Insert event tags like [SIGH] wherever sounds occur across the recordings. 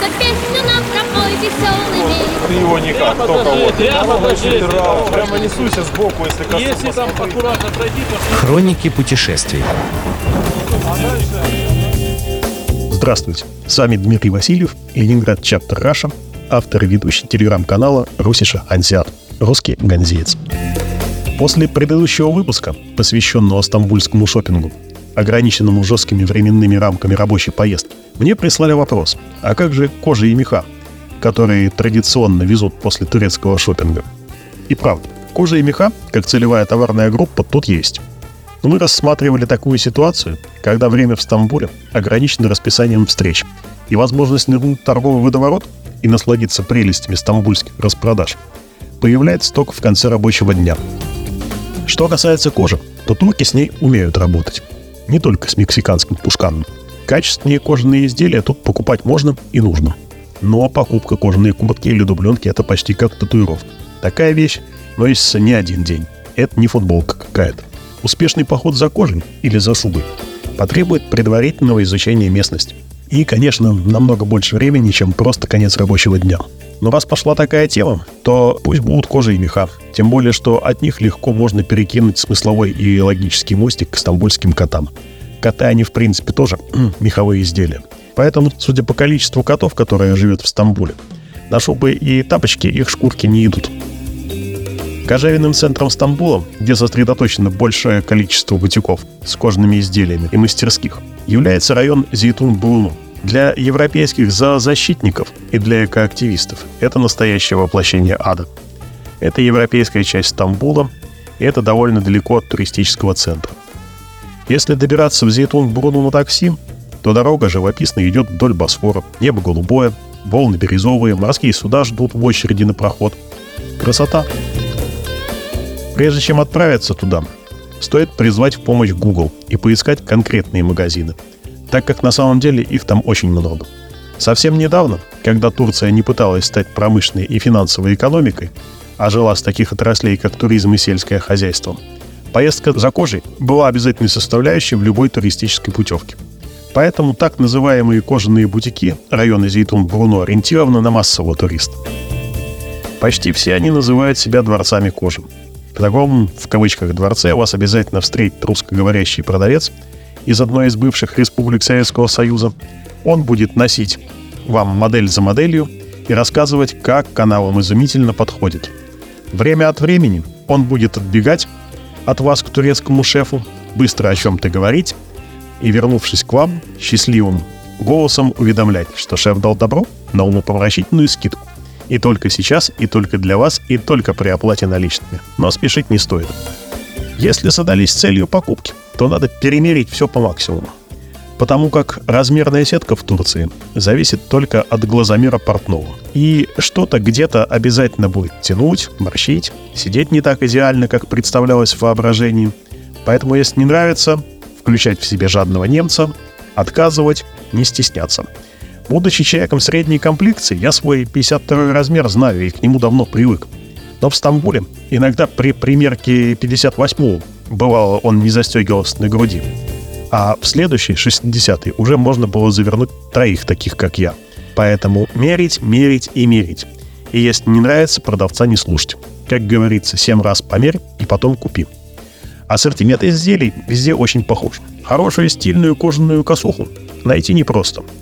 За песню нам пропой веселыми. Ты его никак, только покажи, вот. прямо покажи, Прямо, прямо прямо несуйся сбоку, если коснусь. Если там аккуратно пройти, то Хроники путешествий. Здравствуйте, с вами Дмитрий Васильев, Ленинград Чаптер Раша, автор и ведущий телеграм-канала Русиша Ансиат, русский ганзеец. После предыдущего выпуска, посвященного стамбульскому шопингу, ограниченному жесткими временными рамками рабочей поездки, мне прислали вопрос, а как же кожа и меха, которые традиционно везут после турецкого шопинга? И правда, кожа и меха, как целевая товарная группа, тут есть. Но мы рассматривали такую ситуацию, когда время в Стамбуле ограничено расписанием встреч, и возможность нырнуть в торговый водоворот и насладиться прелестями стамбульских распродаж появляется только в конце рабочего дня. Что касается кожи, то турки с ней умеют работать. Не только с мексиканским пушканом. Качественные кожаные изделия тут покупать можно и нужно. Но покупка кожаной куртки или дубленки – это почти как татуировка. Такая вещь носится не один день. Это не футболка какая-то. Успешный поход за кожей или за шубой потребует предварительного изучения местности. И, конечно, намного больше времени, чем просто конец рабочего дня. Но раз пошла такая тема, то пусть будут кожа и меха. Тем более, что от них легко можно перекинуть смысловой и логический мостик к стамбульским котам. Коты, они в принципе тоже [CLEARS THROAT] меховые изделия. Поэтому, судя по количеству котов, которые живет в Стамбуле, на шубы и тапочки их шкурки не идут. Кожевенным центром Стамбула, где сосредоточено большое количество бутиков с кожаными изделиями и мастерских, является район Зейтун-Бруну. Для европейских зоозащитников и для экоактивистов это настоящее воплощение ада. Это европейская часть Стамбула, и это довольно далеко от туристического центра. Если добираться в Зейтун-Бруну на такси, то дорога живописно идет вдоль Босфора. Небо голубое, волны бирюзовые, морские суда ждут в очереди на проход. Красота! Прежде чем отправиться туда, стоит призвать в помощь Google и поискать конкретные магазины, так как на самом деле их там очень много. Совсем недавно, когда Турция не пыталась стать промышленной и финансовой экономикой, а жила с таких отраслей, как туризм и сельское хозяйство, поездка за кожей была обязательной составляющей в любой туристической путевке. Поэтому так называемые кожаные бутики района Зейтун-Бруно ориентированы на массового туриста. Почти все они называют себя дворцами кожи. В таком, в кавычках, дворце вас обязательно встретит русскоговорящий продавец из одной из бывших республик Советского Союза. Он будет носить вам модель за моделью и рассказывать, как каналам изумительно подходит. Время от времени он будет отбегать от вас к турецкому шефу, быстро о чем-то говорить и, вернувшись к вам, счастливым голосом уведомлять, что шеф дал добро на умопомрачительную скидку. И только сейчас, и только для вас, и только при оплате наличными. Но спешить не стоит. Если задались целью покупки, то надо перемерить все по максимуму. Потому как размерная сетка в Турции зависит только от глазомера портного. И что-то где-то обязательно будет тянуть, морщить, сидеть не так идеально, как представлялось в воображении. Поэтому, если не нравится, включать в себе жадного немца, отказывать, не стесняться. Будучи человеком средней комплекции, я свой 52 размер знаю и к нему давно привык. Но в Стамбуле иногда при примерке 58 бывало он не застегивался на груди. А в следующий, 60-й, уже можно было завернуть троих таких, как я. Поэтому мерить, мерить и мерить. И если не нравится, продавца не слушать. Как говорится, 7 раз померь и потом купи. Ассортимент изделий везде очень похож. Хорошую стильную кожаную косуху найти непросто –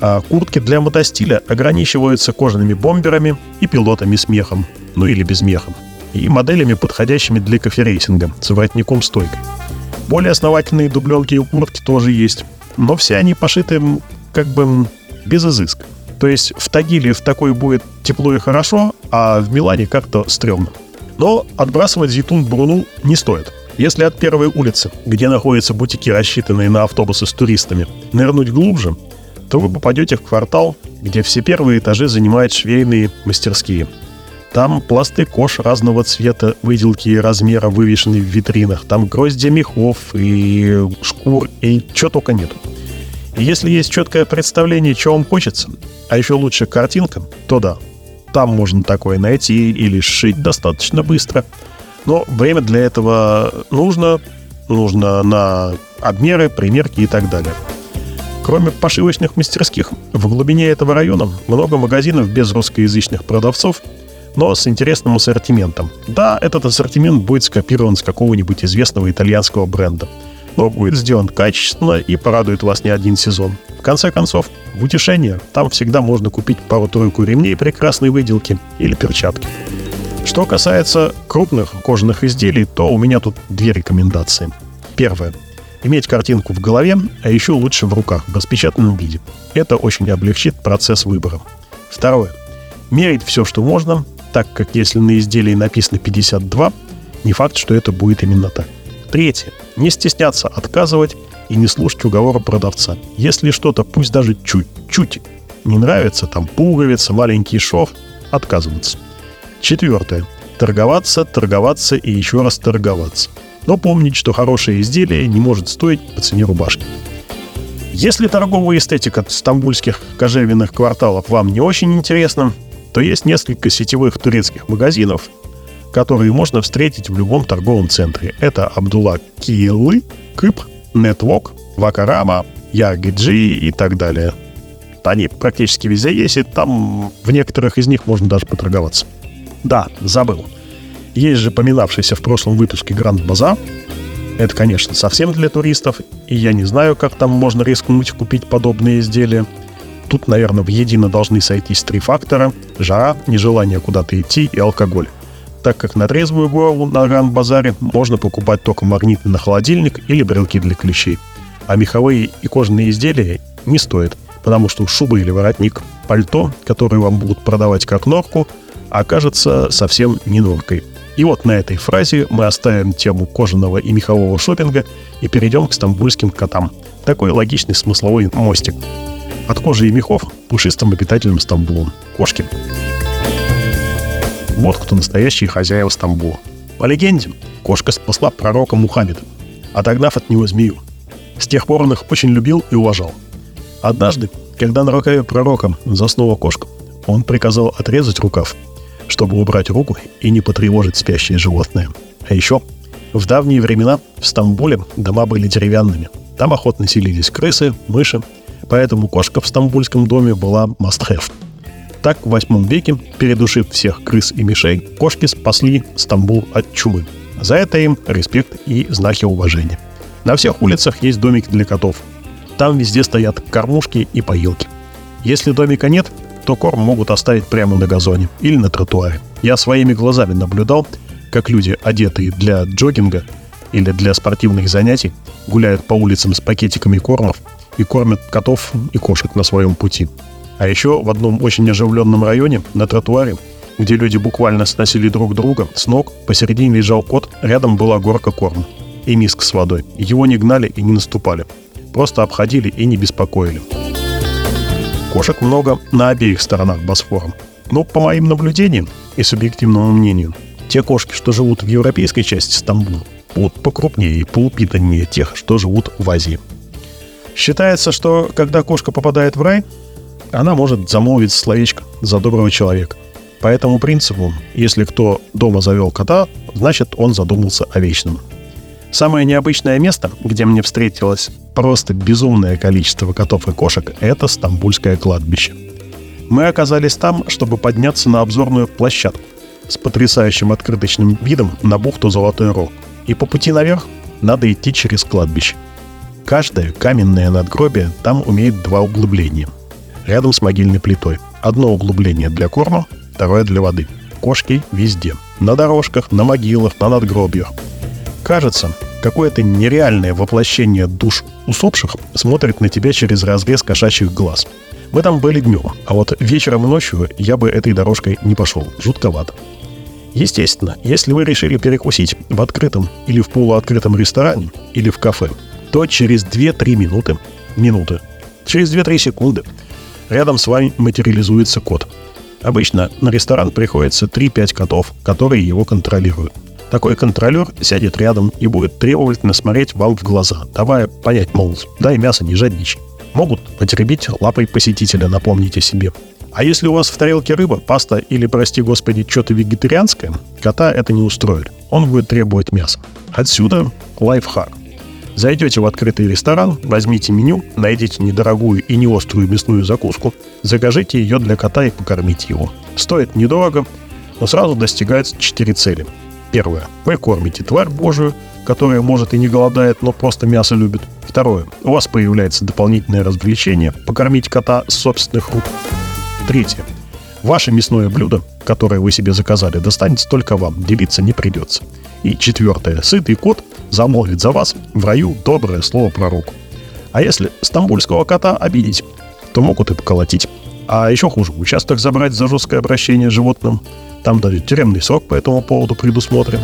а куртки для мотостиля ограничиваются кожаными бомберами и пилотами с мехом, ну или без меха, и моделями, подходящими для коферейсинга с воротником стойкой. Более основательные дубленки и куртки тоже есть, но все они пошиты как бы без изыска. То есть в Тагиле в такой будет тепло и хорошо, а в Милане как-то стрёмно. Но отбрасывать Зитун Бруну не стоит. Если от первой улицы, где находятся бутики, рассчитанные на автобусы с туристами, нырнуть глубже, то вы попадете в квартал, где все первые этажи занимают швейные мастерские. Там пласты кож разного цвета, выделки и размера вывешены в витринах. Там гроздья мехов и шкур, и чего только нету. Если есть четкое представление, чего вам хочется, а еще лучше картинка, то да, там можно такое найти или сшить достаточно быстро. Но время для этого нужно, нужно на обмеры, примерки и так далее. Кроме пошивочных мастерских, в глубине этого района много магазинов без русскоязычных продавцов, но с интересным ассортиментом. Да, этот ассортимент будет скопирован с какого-нибудь известного итальянского бренда, но будет сделан качественно и порадует вас не один сезон. В конце концов, в утешение там всегда можно купить пару-тройку ремней прекрасной выделки или перчатки. Что касается крупных кожаных изделий, то у меня тут две рекомендации. Первое. Иметь картинку в голове, а еще лучше в руках, в распечатанном виде. Это очень облегчит процесс выбора. Второе. Мерить все, что можно, так как если на изделии написано 52, не факт, что это будет именно так. Третье. Не стесняться отказывать и не слушать уговора продавца. Если что-то, пусть даже чуть-чуть, не нравится, там пуговица, маленький шов, отказываться. Четвертое. Торговаться, торговаться и еще раз торговаться. Но помнить, что хорошее изделие не может стоить по цене рубашки. Если торговая эстетика стамбульских кожевенных кварталов вам не очень интересна, то есть несколько сетевых турецких магазинов, которые можно встретить в любом торговом центре. Это Абдулла Киелы, Кып, Нетвок, Вакарама, Ягиджи и так далее. Они практически везде есть, и там в некоторых из них можно даже поторговаться. Да, забыл. Есть же поминавшийся в прошлом выпуске Гранд Базар. Это, конечно, совсем для туристов, и я не знаю, как там можно рискнуть купить подобные изделия. Тут, наверное, в едино должны сойтись три фактора – жара, нежелание куда-то идти и алкоголь. Так как на трезвую голову на Гранд-базаре можно покупать только магниты на холодильник или брелки для клещей. А меховые и кожаные изделия не стоит, потому что шуба или воротник, пальто, которые вам будут продавать как норку, окажется совсем не норкой. И вот на этой фразе мы оставим тему кожаного и мехового шопинга и перейдем к стамбульским котам. Такой логичный смысловой мостик. От кожи и мехов пушистым обитателям Стамбула. Кошки. Вот кто настоящий хозяева Стамбула. По легенде, кошка спасла пророка Мухаммеда, отогнав от него змею. С тех пор он их очень любил и уважал. Однажды, когда на рукаве пророка заснула кошка, он приказал отрезать рукав – чтобы убрать руку и не потревожить спящее животное. А еще в давние времена в Стамбуле дома были деревянными. Там охотно селились крысы, мыши, поэтому кошка в стамбульском доме была must-have. Так в восьмом веке, передушив всех крыс и мишей, кошки спасли Стамбул от чумы. За это им респект и знаки уважения. На всех улицах есть домик для котов. Там везде стоят кормушки и поилки. Если домика нет, то корм могут оставить прямо на газоне или на тротуаре. Я своими глазами наблюдал, как люди, одетые для джогинга или для спортивных занятий, гуляют по улицам с пакетиками кормов и кормят котов и кошек на своем пути. А еще в одном очень оживленном районе на тротуаре, где люди буквально сносили друг друга, с ног посередине лежал кот, рядом была горка корма и миска с водой. Его не гнали и не наступали. Просто обходили и не беспокоили. Кошек много на обеих сторонах Босфора. Но по моим наблюдениям и субъективному мнению, те кошки, что живут в европейской части Стамбула, будут покрупнее и поупитаннее тех, что живут в Азии. Считается, что когда кошка попадает в рай, она может замолвить словечко за доброго человека. По этому принципу, если кто дома завел кота, значит он задумался о вечном. Самое необычное место, где мне встретилось просто безумное количество котов и кошек – это Стамбульское кладбище. Мы оказались там, чтобы подняться на обзорную площадку с потрясающим открыточным видом на бухту Золотой Рог. И по пути наверх надо идти через кладбище. Каждое каменное надгробие там имеет два углубления. Рядом с могильной плитой. Одно углубление для корма, второе для воды. Кошки везде. На дорожках, на могилах, на надгробиях. Кажется, какое-то нереальное воплощение душ усопших смотрит на тебя через разрез кошачьих глаз. Мы там были днем, а вот вечером и ночью я бы этой дорожкой не пошел. Жутковато. Естественно, если вы решили перекусить в открытом или в полуоткрытом ресторане или в кафе, то через 2-3 минуты, минуты, через 2-3 секунды рядом с вами материализуется кот. Обычно на ресторан приходится 3-5 котов, которые его контролируют. Такой контролер сядет рядом и будет требовательно смотреть вам в глаза, давая понять, мол, дай мясо, не жадничай. Могут потеребить лапой посетителя, напомнить о себе. А если у вас в тарелке рыба, паста или, прости господи, что-то вегетарианское, кота это не устроит. Он будет требовать мяса. Отсюда лайфхак. Зайдете в открытый ресторан, возьмите меню, найдите недорогую и не острую мясную закуску, закажите ее для кота и покормите его. Стоит недорого, но сразу достигаются четыре цели. Первое. Вы кормите тварь божию, которая может и не голодает, но просто мясо любит. Второе. У вас появляется дополнительное развлечение – покормить кота с собственных рук. Третье. Ваше мясное блюдо, которое вы себе заказали, достанется только вам, делиться не придется. И четвертое. Сытый кот замолвит за вас в раю доброе слово пророку. А если стамбульского кота обидеть, то могут и поколотить. А еще хуже, участок забрать за жесткое обращение с животным. Там даже тюремный срок по этому поводу предусмотрен.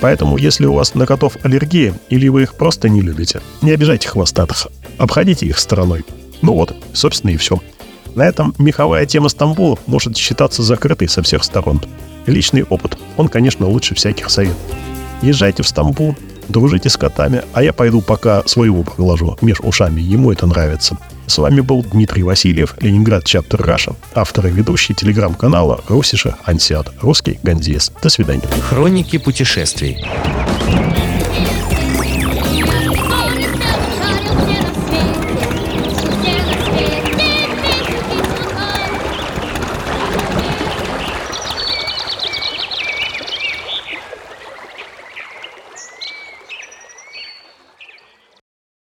Поэтому, если у вас на котов аллергия или вы их просто не любите, не обижайте хвостатых, обходите их стороной. Ну вот, собственно и все. На этом меховая тема Стамбула может считаться закрытой со всех сторон. Личный опыт, он, конечно, лучше всяких советов. Езжайте в Стамбул, дружите с котами, а я пойду пока своего приложу меж ушами, ему это нравится. С вами был Дмитрий Васильев, Ленинград Чаптер Раша, автор и ведущий телеграм-канала Русиша Ансиат, русский Ганзиес. До свидания. Хроники путешествий.